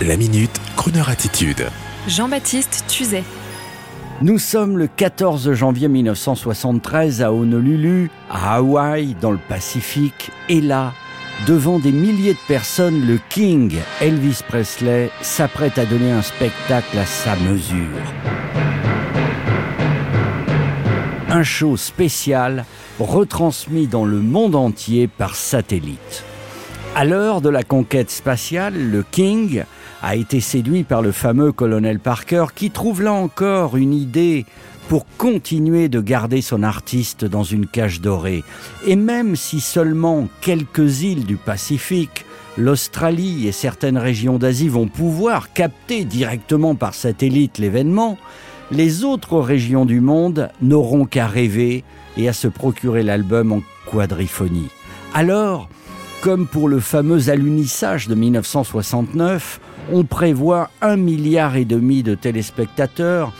La minute, Kroneur attitude. Jean-Baptiste Tuzet. Nous sommes le 14 janvier 1973 à Honolulu, à Hawaï, dans le Pacifique, et là, devant des milliers de personnes, le King, Elvis Presley, s'apprête à donner un spectacle à sa mesure. Un show spécial retransmis dans le monde entier par satellite. À l'heure de la conquête spatiale, le King a été séduit par le fameux colonel Parker qui trouve là encore une idée pour continuer de garder son artiste dans une cage dorée. Et même si seulement quelques îles du Pacifique, l'Australie et certaines régions d'Asie vont pouvoir capter directement par satellite l'événement, les autres régions du monde n'auront qu'à rêver et à se procurer l'album en quadriphonie. Alors, comme pour le fameux alunissage de 1969, on prévoit un milliard et demi de téléspectateurs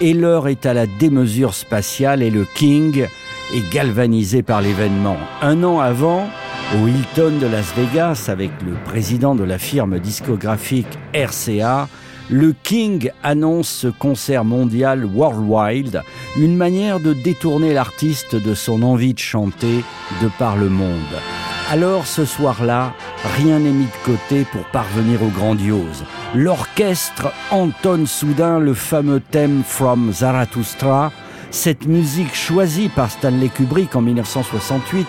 et l'heure est à la démesure spatiale et le King est galvanisé par l'événement. Un an avant, au Hilton de Las Vegas, avec le président de la firme discographique RCA, le King annonce ce concert mondial Worldwide, une manière de détourner l'artiste de son envie de chanter de par le monde. Alors ce soir-là, rien n'est mis de côté pour parvenir au grandiose. L'orchestre entonne soudain le fameux thème From Zarathustra, cette musique choisie par Stanley Kubrick en 1968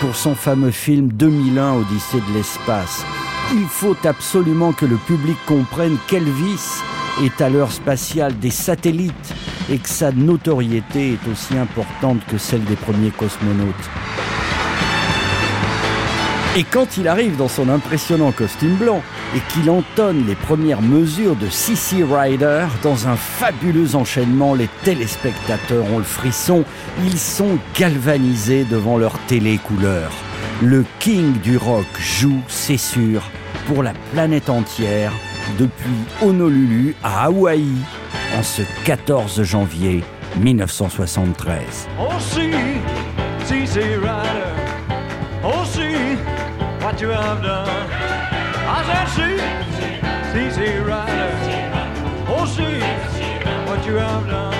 pour son fameux film 2001 Odyssée de l'espace. Il faut absolument que le public comprenne qu'Elvis est à l'heure spatiale des satellites et que sa notoriété est aussi importante que celle des premiers cosmonautes. Et quand il arrive dans son impressionnant costume blanc et qu'il entonne les premières mesures de CC Rider dans un fabuleux enchaînement, les téléspectateurs ont le frisson, ils sont galvanisés devant leur télé couleur. Le king du rock joue, c'est sûr, pour la planète entière depuis Honolulu à Hawaï en ce 14 janvier 1973. Oh, see, CC Rider. What you have done. I said, see, see, see, Rider. Oh, see what you have done.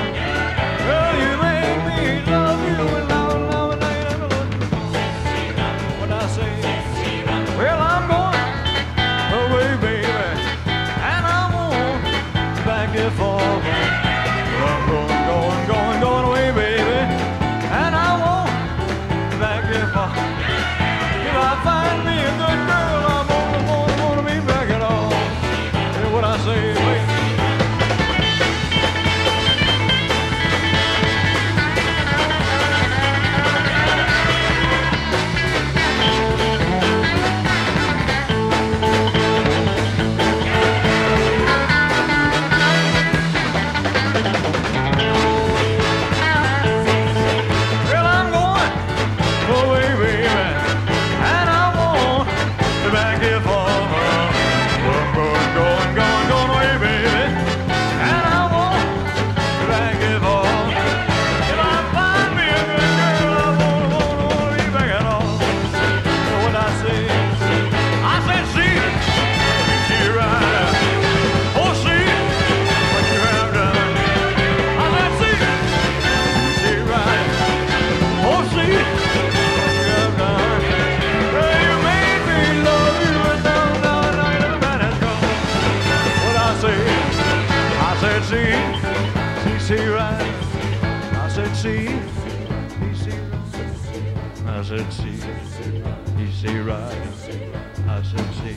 Said, see, see, see right. I said, see, see, see right. I said, see, see, see right. I said, see.